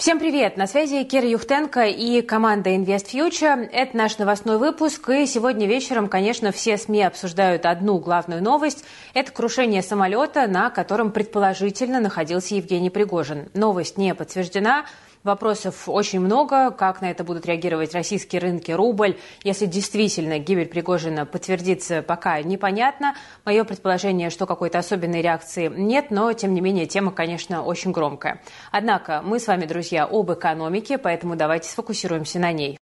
Всем привет! На связи Кира Юхтенко и команда Invest Future. Это наш новостной выпуск. И сегодня вечером, конечно, все СМИ обсуждают одну главную новость. Это крушение самолета, на котором предположительно находился Евгений Пригожин. Новость не подтверждена. Вопросов очень много. Как на это будут реагировать российские рынки, рубль? Если действительно гибель Пригожина подтвердится, пока непонятно. Мое предположение, что какой-то особенной реакции нет, но, тем не менее, тема, конечно, очень громкая. Однако мы с вами, друзья, об экономике, поэтому давайте сфокусируемся на ней.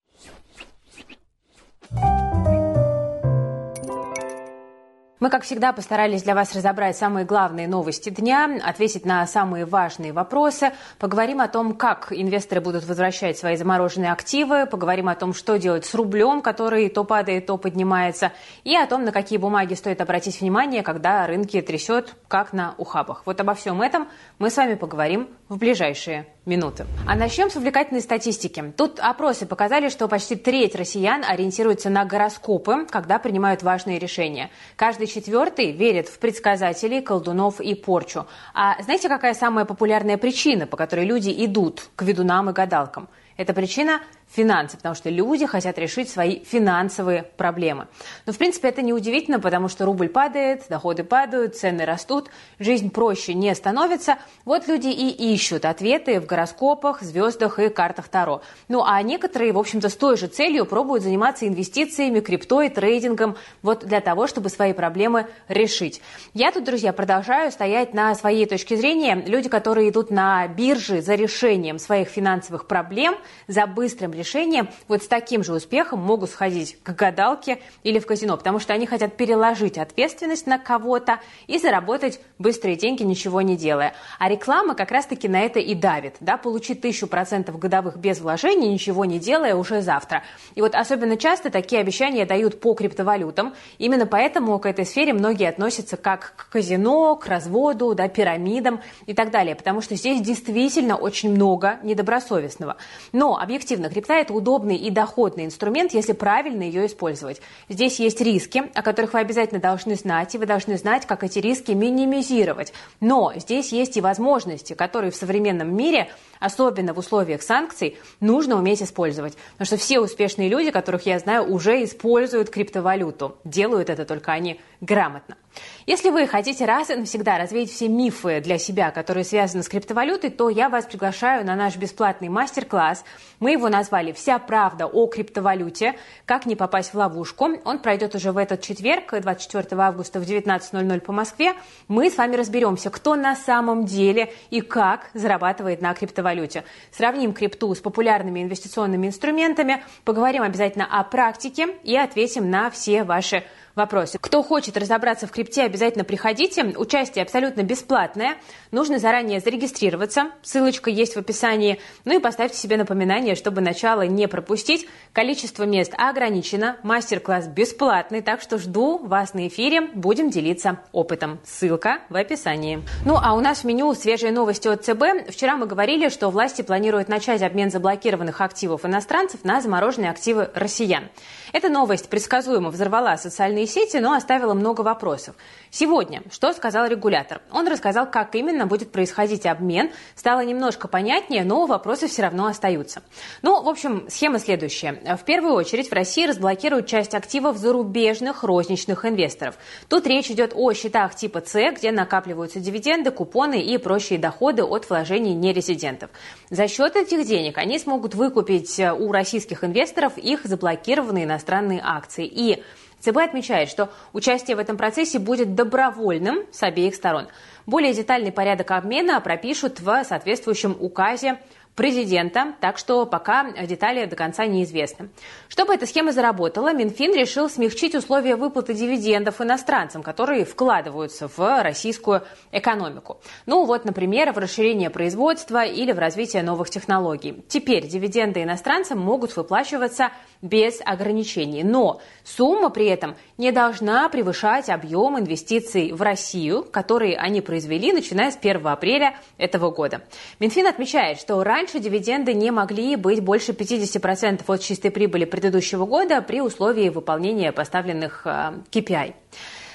Мы, как всегда, постарались для вас разобрать самые главные новости дня, ответить на самые важные вопросы. Поговорим о том, как инвесторы будут возвращать свои замороженные активы, поговорим о том, что делать с рублем, который то падает, то поднимается, и о том, на какие бумаги стоит обратить внимание, когда рынки трясет, как на ухабах. Вот обо всем этом мы с вами поговорим в ближайшие минуты. А начнем с увлекательной статистики. Тут опросы показали, что почти треть россиян ориентируются на гороскопы, когда принимают важные решения. Каждый четвертый верит в предсказателей, колдунов и порчу. А знаете, какая самая популярная причина, по которой люди идут к ведунам и гадалкам? Эта причина финансы, потому что люди хотят решить свои финансовые проблемы. Но, в принципе, это не удивительно, потому что рубль падает, доходы падают, цены растут, жизнь проще не становится. Вот люди и ищут ответы в гороскопах, звездах и картах Таро. Ну, а некоторые, в общем-то, с той же целью пробуют заниматься инвестициями, криптой, трейдингом, вот для того, чтобы свои проблемы решить. Я тут, друзья, продолжаю стоять на своей точке зрения. Люди, которые идут на биржи за решением своих финансовых проблем, за быстрым решением, решение, вот с таким же успехом могут сходить к гадалке или в казино, потому что они хотят переложить ответственность на кого-то и заработать быстрые деньги, ничего не делая. А реклама как раз-таки на это и давит. Да, получить тысячу процентов годовых без вложений, ничего не делая уже завтра. И вот особенно часто такие обещания дают по криптовалютам. Именно поэтому к этой сфере многие относятся как к казино, к разводу, да, пирамидам и так далее. Потому что здесь действительно очень много недобросовестного. Но объективно крипта – это удобный и доходный инструмент, если правильно ее использовать. Здесь есть риски, о которых вы обязательно должны знать, и вы должны знать, как эти риски минимизировать. Но здесь есть и возможности, которые в современном мире, особенно в условиях санкций, нужно уметь использовать. Потому что все успешные люди, которых я знаю, уже используют криптовалюту. Делают это только они грамотно. Если вы хотите раз и навсегда развеять все мифы для себя, которые связаны с криптовалютой, то я вас приглашаю на наш бесплатный мастер-класс. Мы его назвали «Вся правда о криптовалюте. Как не попасть в ловушку». Он пройдет уже в этот четверг, 24 августа в 19.00 по Москве. Мы с вами разберемся, кто на самом деле и как зарабатывает на криптовалюте. Сравним крипту с популярными инвестиционными инструментами, поговорим обязательно о практике и ответим на все ваши вопросы вопросе. Кто хочет разобраться в крипте, обязательно приходите. Участие абсолютно бесплатное. Нужно заранее зарегистрироваться. Ссылочка есть в описании. Ну и поставьте себе напоминание, чтобы начало не пропустить. Количество мест ограничено. Мастер-класс бесплатный, так что жду вас на эфире. Будем делиться опытом. Ссылка в описании. Ну а у нас в меню свежие новости от ЦБ. Вчера мы говорили, что власти планируют начать обмен заблокированных активов иностранцев на замороженные активы россиян. Эта новость предсказуемо взорвала социальные сети, но оставила много вопросов. Сегодня, что сказал регулятор? Он рассказал, как именно будет происходить обмен. Стало немножко понятнее, но вопросы все равно остаются. Ну, в общем, схема следующая. В первую очередь в России разблокируют часть активов зарубежных розничных инвесторов. Тут речь идет о счетах типа С, где накапливаются дивиденды, купоны и прочие доходы от вложений нерезидентов. За счет этих денег они смогут выкупить у российских инвесторов их заблокированные иностранные акции. И ЦБ отмечает, что участие в этом процессе будет добровольным с обеих сторон. Более детальный порядок обмена пропишут в соответствующем указе президента, так что пока детали до конца неизвестны. Чтобы эта схема заработала, Минфин решил смягчить условия выплаты дивидендов иностранцам, которые вкладываются в российскую экономику. Ну вот, например, в расширение производства или в развитие новых технологий. Теперь дивиденды иностранцам могут выплачиваться без ограничений, но сумма при этом не должна превышать объем инвестиций в Россию, которые они произвели, начиная с 1 апреля этого года. Минфин отмечает, что ранее Раньше дивиденды не могли быть больше 50% от чистой прибыли предыдущего года при условии выполнения поставленных KPI. Э,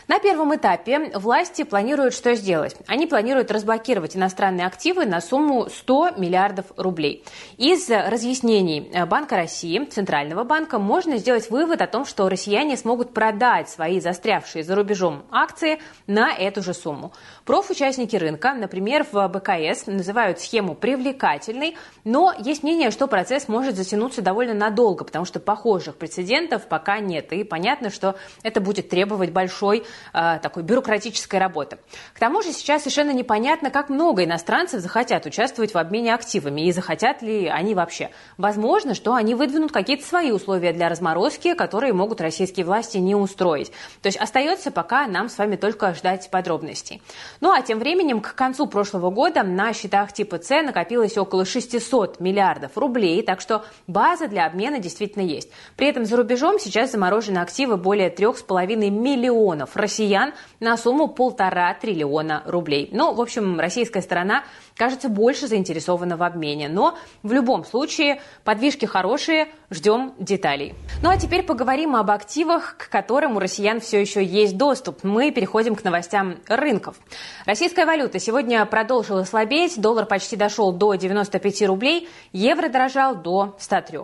На первом этапе власти планируют что сделать? Они планируют разблокировать иностранные активы на сумму 100 миллиардов рублей. Из разъяснений Банка России, Центрального банка, можно сделать вывод о том, что россияне смогут продать свои застрявшие за рубежом акции на эту же сумму. Профучастники рынка, например, в БКС называют схему привлекательной, но есть мнение, что процесс может затянуться довольно надолго, потому что похожих прецедентов пока нет. И понятно, что это будет требовать большой э, такой бюрократической работы. К тому же сейчас совершенно непонятно, как много иностранцев захотят участвовать в обмене активами и захотят ли они вообще. Возможно, что они выдвинут какие-то свои условия для разморозки, которые могут российские власти не устроить. То есть остается пока нам с вами только ждать подробностей. Ну а тем временем к концу прошлого года на счетах типа С накопилось около 600 миллиардов рублей, так что база для обмена действительно есть. При этом за рубежом сейчас заморожены активы более 3,5 миллионов россиян на сумму полтора триллиона рублей. Ну, в общем, российская сторона кажется больше заинтересована в обмене. Но в любом случае подвижки хорошие, ждем деталей. Ну а теперь поговорим об активах, к которым у россиян все еще есть доступ. Мы переходим к новостям рынков. Российская валюта сегодня продолжила слабеть, доллар почти дошел до 95 рублей, евро дорожал до 103.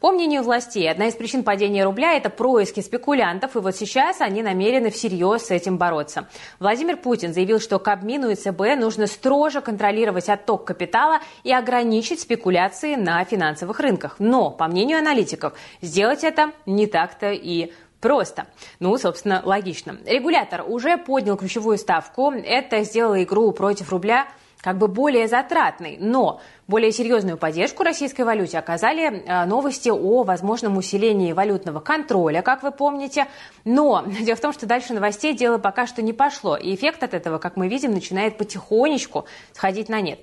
По мнению властей, одна из причин падения рубля – это происки спекулянтов, и вот сейчас они намерены всерьез с этим бороться. Владимир Путин заявил, что Кабмину и ЦБ нужно строже контролировать отток капитала и ограничить спекуляции на финансовых рынках. Но, по мнению аналитиков, сделать это не так-то и Просто. Ну, собственно, логично. Регулятор уже поднял ключевую ставку. Это сделало игру против рубля как бы более затратной. Но более серьезную поддержку российской валюте оказали э, новости о возможном усилении валютного контроля, как вы помните. Но дело в том, что дальше новостей дело пока что не пошло. И эффект от этого, как мы видим, начинает потихонечку сходить на нет.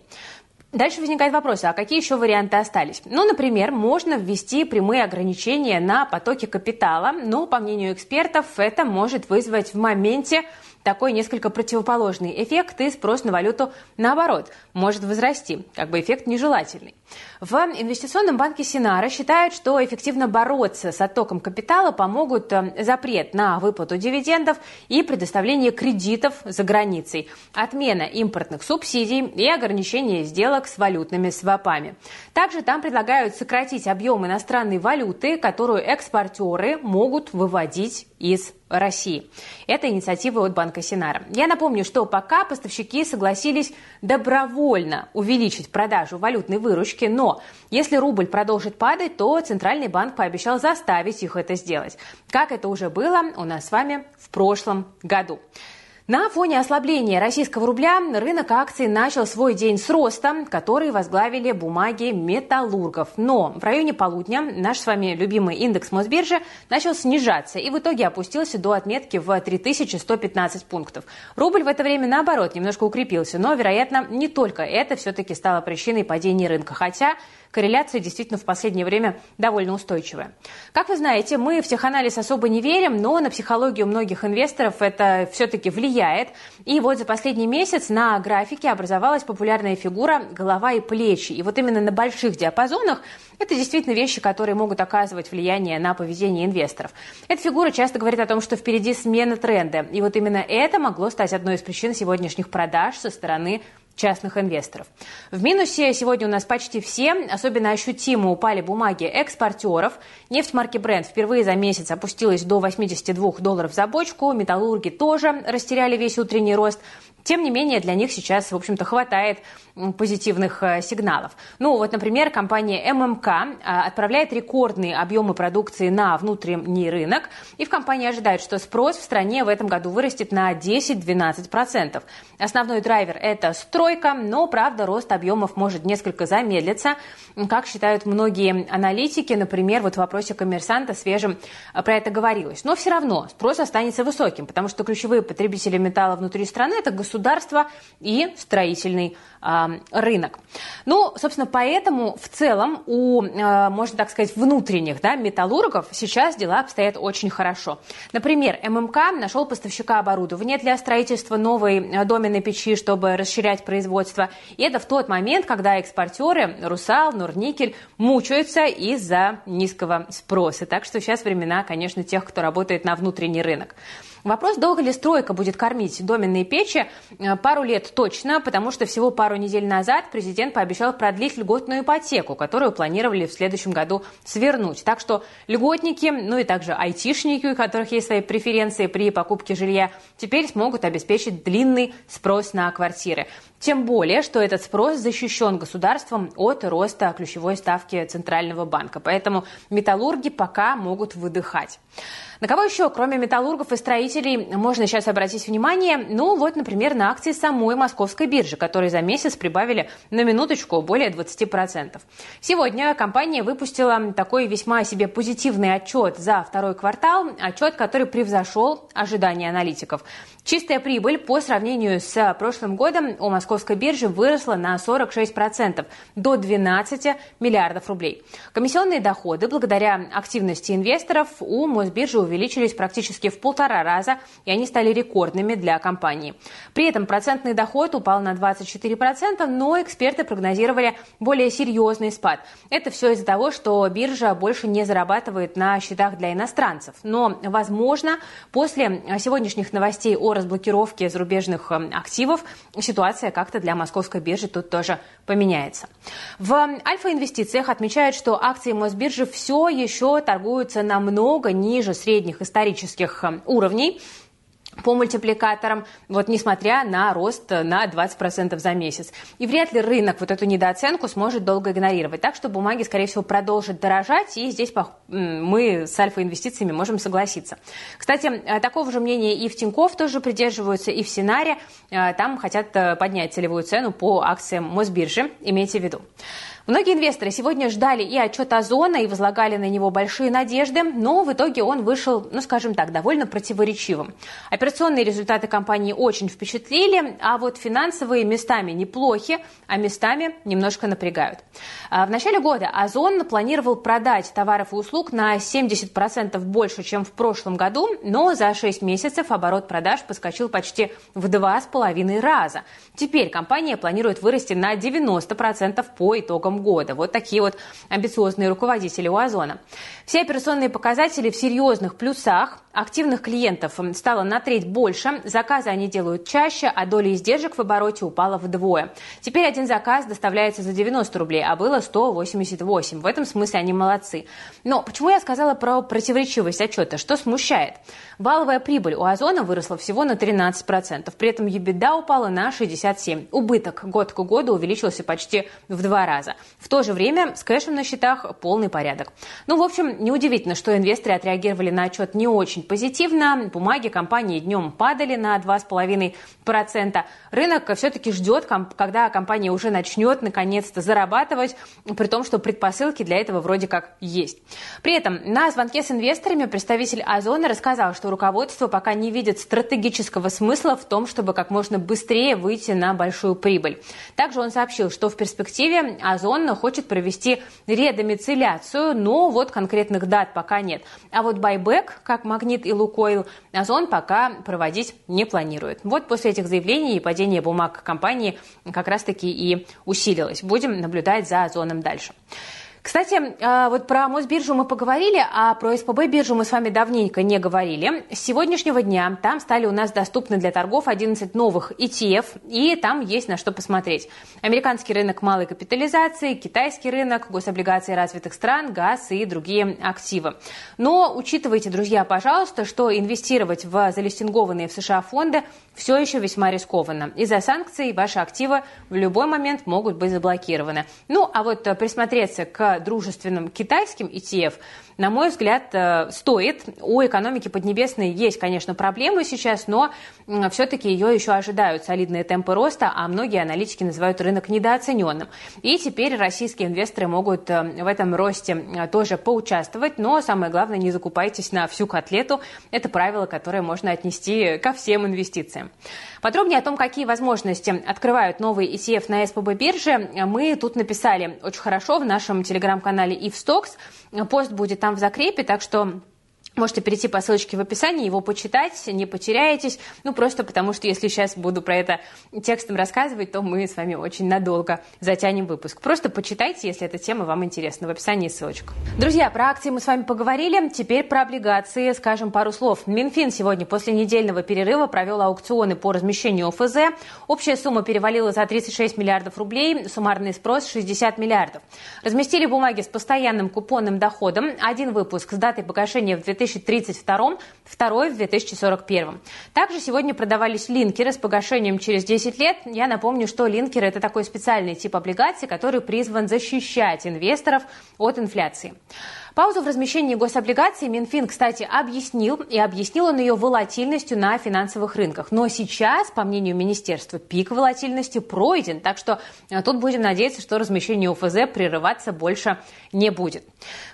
Дальше возникает вопрос, а какие еще варианты остались? Ну, например, можно ввести прямые ограничения на потоки капитала, но, по мнению экспертов, это может вызвать в моменте такой несколько противоположный эффект, и спрос на валюту, наоборот, может возрасти, как бы эффект нежелательный. В инвестиционном банке Синара считают, что эффективно бороться с оттоком капитала помогут э, запрет на выплату дивидендов и предоставление кредитов за границей, отмена импортных субсидий и ограничение сделок с валютными свопами. Также там предлагают сократить объем иностранной валюты, которую экспортеры могут выводить из России. Это инициатива от Банка Синара. Я напомню, что пока поставщики согласились добровольно увеличить продажу валютной выручки, но если рубль продолжит падать, то Центральный банк пообещал заставить их это сделать. Как это уже было у нас с вами в прошлом году. На фоне ослабления российского рубля рынок акций начал свой день с роста, который возглавили бумаги металлургов. Но в районе полудня наш с вами любимый индекс Мосбиржи начал снижаться и в итоге опустился до отметки в 3115 пунктов. Рубль в это время, наоборот, немножко укрепился, но, вероятно, не только это все-таки стало причиной падения рынка. Хотя корреляция действительно в последнее время довольно устойчивая. Как вы знаете, мы в теханализ особо не верим, но на психологию многих инвесторов это все-таки влияет. И вот за последний месяц на графике образовалась популярная фигура голова и плечи. И вот именно на больших диапазонах это действительно вещи, которые могут оказывать влияние на поведение инвесторов. Эта фигура часто говорит о том, что впереди смена тренда. И вот именно это могло стать одной из причин сегодняшних продаж со стороны частных инвесторов. В минусе сегодня у нас почти все, особенно ощутимо упали бумаги экспортеров. Нефть марки Brent впервые за месяц опустилась до 82 долларов за бочку, металлурги тоже растеряли весь утренний рост. Тем не менее, для них сейчас, в общем-то, хватает позитивных э, сигналов. Ну, вот, например, компания ММК э, отправляет рекордные объемы продукции на внутренний рынок, и в компании ожидают, что спрос в стране в этом году вырастет на 10-12%. Основной драйвер – это стройка, но, правда, рост объемов может несколько замедлиться, как считают многие аналитики. Например, вот в вопросе коммерсанта свежим э, про это говорилось. Но все равно спрос останется высоким, потому что ключевые потребители металла внутри страны – это государство государства и строительный э, рынок. Ну, собственно, поэтому в целом у, э, можно так сказать, внутренних да, металлургов сейчас дела обстоят очень хорошо. Например, ММК нашел поставщика оборудования для строительства новой э, доменной печи, чтобы расширять производство. И это в тот момент, когда экспортеры Русал, Норникель мучаются из-за низкого спроса. Так что сейчас времена, конечно, тех, кто работает на внутренний рынок. Вопрос, долго ли стройка будет кормить доменные печи, э, пару лет точно, потому что всего пару недель назад президент пообещал продлить льготную ипотеку, которую планировали в следующем году свернуть. Так что льготники, ну и также айтишники, у которых есть свои преференции при покупке жилья, теперь смогут обеспечить длинный спрос на квартиры. Тем более, что этот спрос защищен государством от роста ключевой ставки Центрального банка. Поэтому металлурги пока могут выдыхать. На кого еще, кроме металлургов и строителей, можно сейчас обратить внимание? Ну, вот, например, на акции самой московской биржи, которые за месяц прибавили на минуточку более 20%. Сегодня компания выпустила такой весьма себе позитивный отчет за второй квартал, отчет, который превзошел ожидания аналитиков. Чистая прибыль по сравнению с прошлым годом у московской биржи выросла на 46%, до 12 миллиардов рублей. Комиссионные доходы благодаря активности инвесторов у Мосбиржи увеличились практически в полтора раза, и они стали рекордными для компании. При этом процентный доход упал на 24%, но эксперты прогнозировали более серьезный спад. Это все из-за того, что биржа больше не зарабатывает на счетах для иностранцев. Но, возможно, после сегодняшних новостей о разблокировки зарубежных эм, активов, ситуация как-то для московской биржи тут тоже поменяется. В Альфа-инвестициях отмечают, что акции Мосбиржи все еще торгуются намного ниже средних исторических эм, уровней по мультипликаторам, вот несмотря на рост на 20% за месяц. И вряд ли рынок вот эту недооценку сможет долго игнорировать. Так что бумаги, скорее всего, продолжат дорожать, и здесь мы с альфа-инвестициями можем согласиться. Кстати, э, такого же мнения и в Тинькофф тоже придерживаются, и в Синаре. Э, там хотят э, поднять целевую цену по акциям Мосбиржи, имейте в виду. Многие инвесторы сегодня ждали и отчет Озона, и возлагали на него большие надежды, но в итоге он вышел, ну скажем так, довольно противоречивым. Операционные результаты компании очень впечатлили, а вот финансовые местами неплохи, а местами немножко напрягают. А в начале года Озон планировал продать товаров и услуг на 70% больше, чем в прошлом году, но за 6 месяцев оборот продаж подскочил почти в 2,5 раза. Теперь компания планирует вырасти на 90% по итогам итогам года. Вот такие вот амбициозные руководители у Озона. Все операционные показатели в серьезных плюсах. Активных клиентов стало на треть больше, заказы они делают чаще, а доля издержек в обороте упала вдвое. Теперь один заказ доставляется за 90 рублей, а было 188. В этом смысле они молодцы. Но почему я сказала про противоречивость отчета? Что смущает? Валовая прибыль у Озона выросла всего на 13%, при этом ебеда упала на 67%. Убыток год к году увеличился почти в два раза. В то же время с кэшем на счетах полный порядок. Ну, в общем, неудивительно, что инвесторы отреагировали на отчет не очень позитивно. Бумаги компании днем падали на 2,5%. Рынок все-таки ждет, когда компания уже начнет наконец-то зарабатывать, при том, что предпосылки для этого вроде как есть. При этом на звонке с инвесторами представитель Озона рассказал, что руководство пока не видит стратегического смысла в том, чтобы как можно быстрее выйти на большую прибыль. Также он сообщил, что в перспективе Озон хочет провести редомицеляцию, но вот конкретных дат пока нет. А вот байбек, как магнит «Зенит» и «Лукойл», Озон пока проводить не планирует. Вот после этих заявлений падение бумаг компании как раз-таки и усилилось. Будем наблюдать за Озоном дальше. Кстати, а, вот про Мосбиржу мы поговорили, а про СПБ биржу мы с вами давненько не говорили. С сегодняшнего дня там стали у нас доступны для торгов 11 новых ETF, и там есть на что посмотреть. Американский рынок малой капитализации, китайский рынок, гособлигации развитых стран, газ и другие активы. Но учитывайте, друзья, пожалуйста, что инвестировать в залистингованные в США фонды все еще весьма рискованно. Из-за санкций ваши активы в любой момент могут быть заблокированы. Ну, а вот присмотреться к дружественным китайским ETF, на мой взгляд, э, стоит. У экономики Поднебесной есть, конечно, проблемы сейчас, но все-таки ее еще ожидают солидные темпы роста, а многие аналитики называют рынок недооцененным. И теперь российские инвесторы могут э, в этом росте э, тоже поучаствовать, но самое главное, не закупайтесь на всю котлету. Это правило, которое можно отнести ко всем инвестициям. Подробнее о том, какие возможности открывают новые ETF на СПБ бирже, мы тут написали очень хорошо в нашем телеграм-канале IFSTOX. Пост будет там в закрепе, так что Можете перейти по ссылочке в описании, его почитать, не потеряетесь. Ну, просто потому что если сейчас буду про это текстом рассказывать, то мы с вами очень надолго затянем выпуск. Просто почитайте, если эта тема вам интересна. В описании ссылочка. Друзья, про акции мы с вами поговорили. Теперь про облигации скажем пару слов. Минфин сегодня после недельного перерыва провел аукционы по размещению ОФЗ. Общая сумма перевалила за 36 миллиардов рублей, суммарный спрос 60 миллиардов. Разместили бумаги с постоянным купонным доходом. Один выпуск с датой погашения в 2000 2032, второй в 2041. Также сегодня продавались линкеры с погашением через 10 лет. Я напомню, что линкеры – это такой специальный тип облигаций, который призван защищать инвесторов от инфляции. Паузу в размещении гособлигаций Минфин, кстати, объяснил, и объяснил он ее волатильностью на финансовых рынках. Но сейчас, по мнению министерства, пик волатильности пройден, так что э, тут будем надеяться, что размещение УФЗ прерываться больше не будет.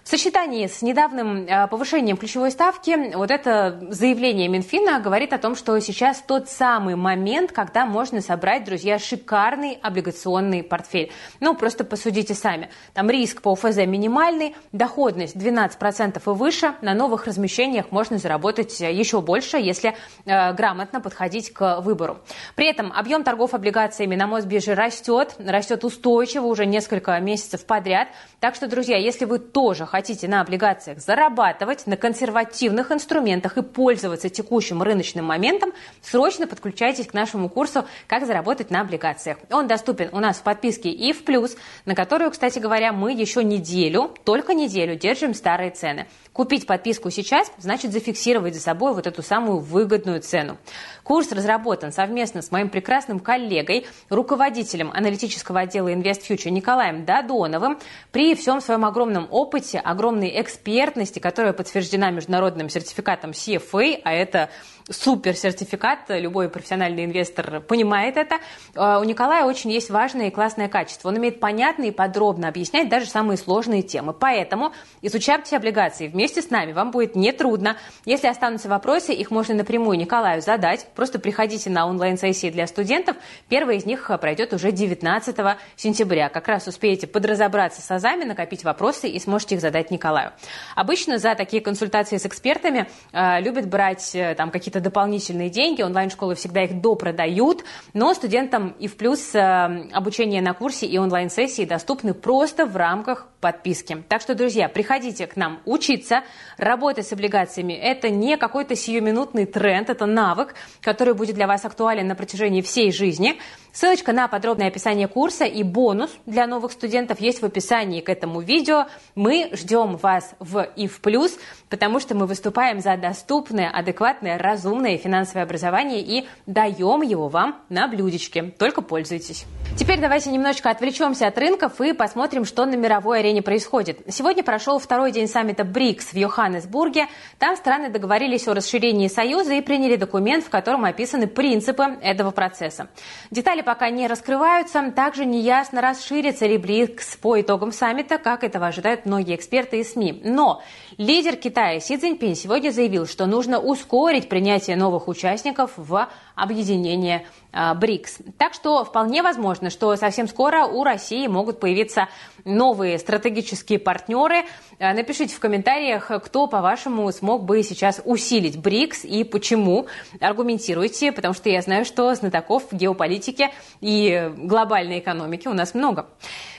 В сочетании с недавним э, повышением ключевой ставки, вот это заявление Минфина говорит о том, что сейчас тот самый момент, когда можно собрать, друзья, шикарный облигационный портфель. Ну, просто посудите сами. Там риск по УФЗ минимальный, доходность есть 12% и выше, на новых размещениях можно заработать еще больше, если э, грамотно подходить к выбору. При этом объем торгов облигациями на Мосбирже растет, растет устойчиво уже несколько месяцев подряд. Так что, друзья, если вы тоже хотите на облигациях зарабатывать, на консервативных инструментах и пользоваться текущим рыночным моментом, срочно подключайтесь к нашему курсу «Как заработать на облигациях». Он доступен у нас в подписке и в плюс, на которую, кстати говоря, мы еще неделю, только неделю держим держим старые цены. Купить подписку сейчас значит зафиксировать за собой вот эту самую выгодную цену. Курс разработан совместно с моим прекрасным коллегой, руководителем аналитического отдела InvestFuture Николаем Дадоновым. При всем своем огромном опыте, огромной экспертности, которая подтверждена международным сертификатом CFA, а это супер сертификат, любой профессиональный инвестор понимает это. А, у Николая очень есть важное и классное качество. Он умеет понятно и подробно объяснять даже самые сложные темы. Поэтому изучайте облигации вместе с нами. Вам будет нетрудно. Если останутся вопросы, их можно напрямую Николаю задать. Просто приходите на онлайн-сессии для студентов. Первая из них пройдет уже 19 сентября. Как раз успеете подразобраться с азами, накопить вопросы и сможете их задать Николаю. Обычно за такие консультации с экспертами э, любят брать э, там какие-то дополнительные деньги. Онлайн-школы всегда их допродают, но студентам и в плюс э, обучение на курсе и онлайн-сессии доступны просто в рамках подписки. Так что, друзья, приходите к нам учиться. Работать с облигациями – это не какой-то сиюминутный тренд, это навык, который будет для вас актуален на протяжении всей жизни. Ссылочка на подробное описание курса и бонус для новых студентов есть в описании к этому видео. Мы ждем вас в и в плюс, потому что мы выступаем за доступное, адекватное, разумное финансовое образование и даем его вам на блюдечке. Только пользуйтесь. Теперь давайте немножечко отвлечемся от рынков и посмотрим, что на мировой арене происходит. Сегодня прошел второй день саммита БРИКС в Йоханнесбурге. Там страны договорились о расширении Союза и приняли документ, в котором описаны принципы этого процесса. Детали пока не раскрываются. Также неясно, расширится ли БРИКС по итогам саммита, как этого ожидают многие эксперты и СМИ. Но лидер Китая Си Цзиньпин сегодня заявил, что нужно ускорить принятие новых участников в объединение а, БРИКС. Так что вполне возможно, что совсем скоро у России могут появиться новые стратегические партнеры. А, напишите в комментариях, кто, по-вашему, смог бы сейчас усилить БРИКС и почему. Аргументируйте, потому что я знаю, что знатоков геополитики и глобальной экономики у нас много.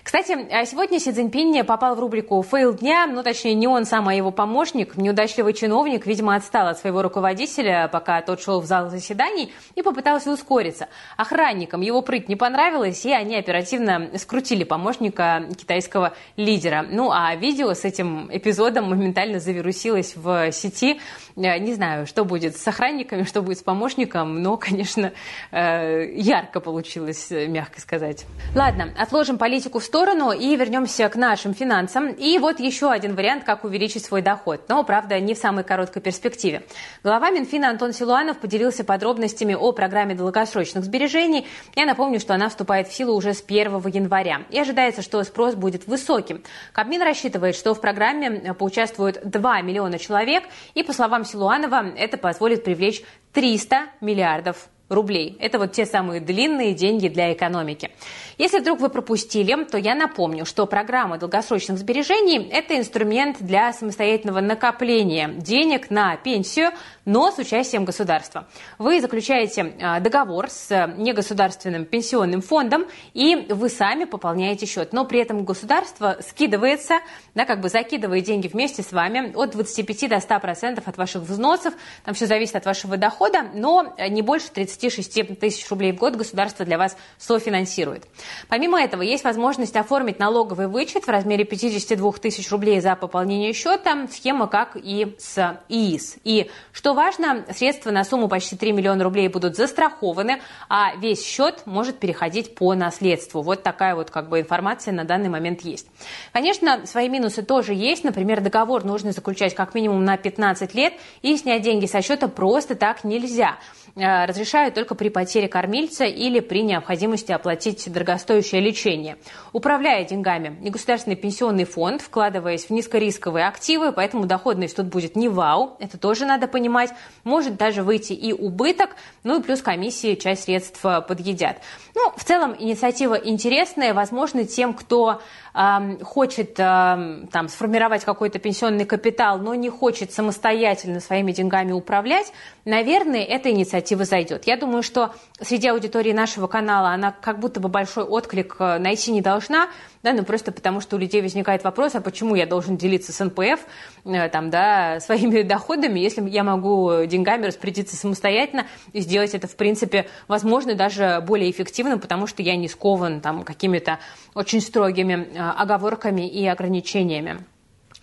Кстати, а сегодня Си Цзиньпинь попал в рубрику «Фейл дня», ну, точнее, не он сам, а его помощник, неудачливый чиновник, видимо, отстал от своего руководителя, пока тот шел в зал заседаний, и попытался ускориться. Охранникам его прыть не понравилось, и они оперативно скрутили помощника китайского лидера. Ну, а видео с этим эпизодом моментально завирусилось в сети. Э, не знаю, что будет с охранниками, что будет с помощником, но, конечно, э, ярко получилось, мягко сказать. Ладно, отложим политику в сторону и вернемся к нашим финансам. И вот еще один вариант, как увеличить свой доход. Но, правда, не в самой короткой перспективе. Глава Минфина Антон Силуанов поделился подробностями о программе долгосрочных сбережений. Я напомню, что она вступает в силу уже с 1 января. И ожидается, что спрос будет высоким. Кабмин рассчитывает, что в программе поучаствуют 2 миллиона человек. И, по словам Силуанова, это позволит привлечь 300 миллиардов рублей. Это вот те самые длинные деньги для экономики. Если вдруг вы пропустили, то я напомню, что программа долгосрочных сбережений – это инструмент для самостоятельного накопления денег на пенсию, но с участием государства. Вы заключаете а, договор с негосударственным пенсионным фондом, и вы сами пополняете счет. Но при этом государство скидывается, да, как бы закидывает деньги вместе с вами от 25 до 100 процентов от ваших взносов. Там все зависит от вашего дохода, но не больше 36 тысяч рублей в год государство для вас софинансирует. Помимо этого, есть возможность оформить налоговый вычет в размере 52 тысяч рублей за пополнение счета. Схема как и с ИИС. И что важно, средства на сумму почти 3 миллиона рублей будут застрахованы, а весь счет может переходить по наследству. Вот такая вот как бы информация на данный момент есть. Конечно, свои минусы тоже есть. Например, договор нужно заключать как минимум на 15 лет и снять деньги со счета просто так нельзя. Э, разрешают только при потере кормильца или при необходимости оплатить дорогостоящее лечение. Управляя деньгами негосударственный пенсионный фонд, вкладываясь в низкорисковые активы, поэтому доходность тут будет не вау, это тоже надо понимать. Может даже выйти и убыток, ну и плюс комиссии часть средств подъедят. Ну, в целом инициатива интересная, возможно, тем, кто хочет там, сформировать какой-то пенсионный капитал, но не хочет самостоятельно своими деньгами управлять, наверное, эта инициатива зайдет. Я думаю, что среди аудитории нашего канала она как будто бы большой отклик э, найти не должна, да, ну просто потому, что у людей возникает вопрос, а почему я должен делиться с НПФ э, там, да, своими доходами, если я могу деньгами распорядиться самостоятельно и сделать это, в принципе, возможно, даже более эффективно, потому что я не скован там какими-то очень строгими э, оговорками и ограничениями.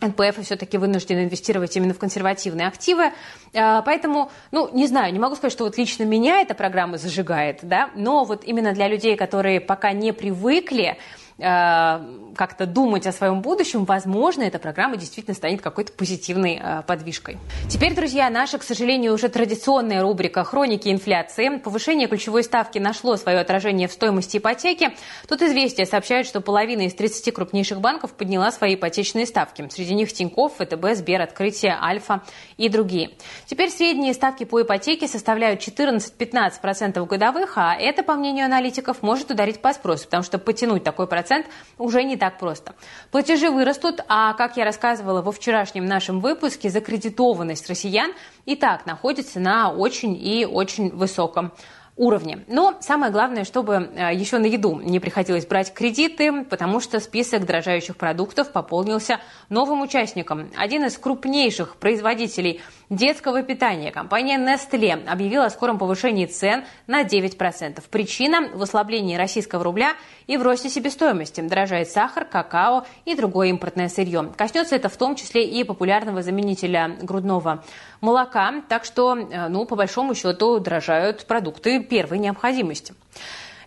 НПФ все-таки вынуждены инвестировать именно в консервативные активы. Э, поэтому, ну, не знаю, не могу сказать, что вот лично меня эта программа зажигает, да, но вот именно для людей, которые пока не привыкли как-то думать о своем будущем, возможно, эта программа действительно станет какой-то позитивной э, подвижкой. Теперь, друзья, наша, к сожалению, уже традиционная рубрика «Хроники инфляции». Повышение ключевой ставки нашло свое отражение в стоимости ипотеки. Тут известия сообщают, что половина из 30 крупнейших банков подняла свои ипотечные ставки. Среди них Тинькофф, ВТБ, Сбер, Открытие, Альфа и другие. Теперь средние ставки по ипотеке составляют 14-15% годовых, а это, по мнению аналитиков, может ударить по спросу, потому что потянуть такой процент процент уже не так просто. Платежи вырастут, а, как я рассказывала во вчерашнем нашем выпуске, закредитованность россиян и так находится на очень и очень высоком уровне. Но самое главное, чтобы э, еще на еду не приходилось брать кредиты, потому что список дорожающих продуктов пополнился новым участником. Один из крупнейших производителей детского питания, компания Nestle, объявила о скором повышении цен на 9%. Причина в ослаблении российского рубля и в росте себестоимости. Дорожает сахар, какао и другое импортное сырье. Коснется это в том числе и популярного заменителя грудного молока. Так что, э, ну, по большому счету, дорожают продукты первой необходимости.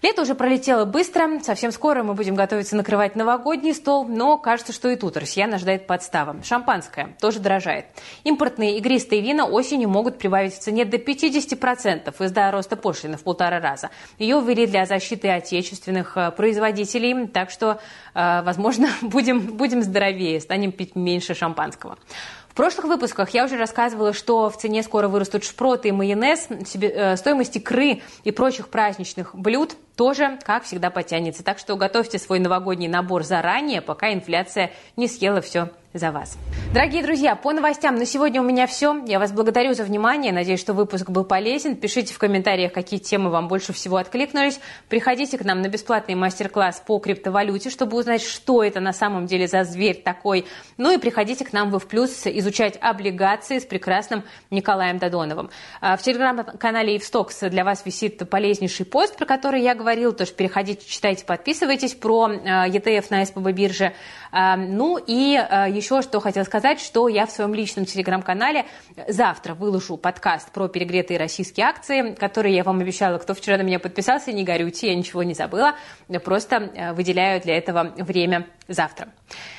Лето уже пролетело быстро, совсем скоро мы будем готовиться накрывать новогодний стол, но кажется, что и тут россиян ожидает подстава. Шампанское тоже дорожает. Импортные игристые вина осенью могут прибавить в цене до 50% из-за роста пошлины в полтора раза. Ее ввели для защиты отечественных э, производителей, так что, э, возможно, будем, будем здоровее, станем пить меньше шампанского. В прошлых выпусках я уже рассказывала, что в цене скоро вырастут шпроты и майонез, э, стоимость икры и прочих праздничных блюд тоже, как всегда, потянется. Так что готовьте свой новогодний набор заранее, пока инфляция не съела все за вас. Дорогие друзья, по новостям на сегодня у меня все. Я вас благодарю за внимание. Надеюсь, что выпуск был полезен. Пишите в комментариях, какие темы вам больше всего откликнулись. Приходите к нам на бесплатный мастер-класс по криптовалюте, чтобы узнать, что это на самом деле за зверь такой. Ну и приходите к нам в плюс изучать облигации с прекрасным Николаем Додоновым. А, в телеграм-канале Ивстокс для вас висит полезнейший пост, про который я говорил. Тоже переходите, читайте, подписывайтесь про ETF на СПБ бирже. А, ну и еще еще что хотела сказать, что я в своем личном телеграм-канале завтра выложу подкаст про перегретые российские акции, которые я вам обещала, кто вчера на меня подписался, не горюйте, я ничего не забыла, просто э, выделяю для этого время завтра.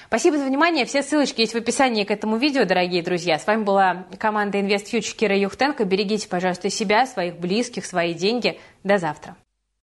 Спасибо за внимание. Все ссылочки есть в описании к этому видео, дорогие друзья. С вами была команда InvestFuture Кира Юхтенко. Берегите, пожалуйста, себя, своих близких, свои деньги. До завтра.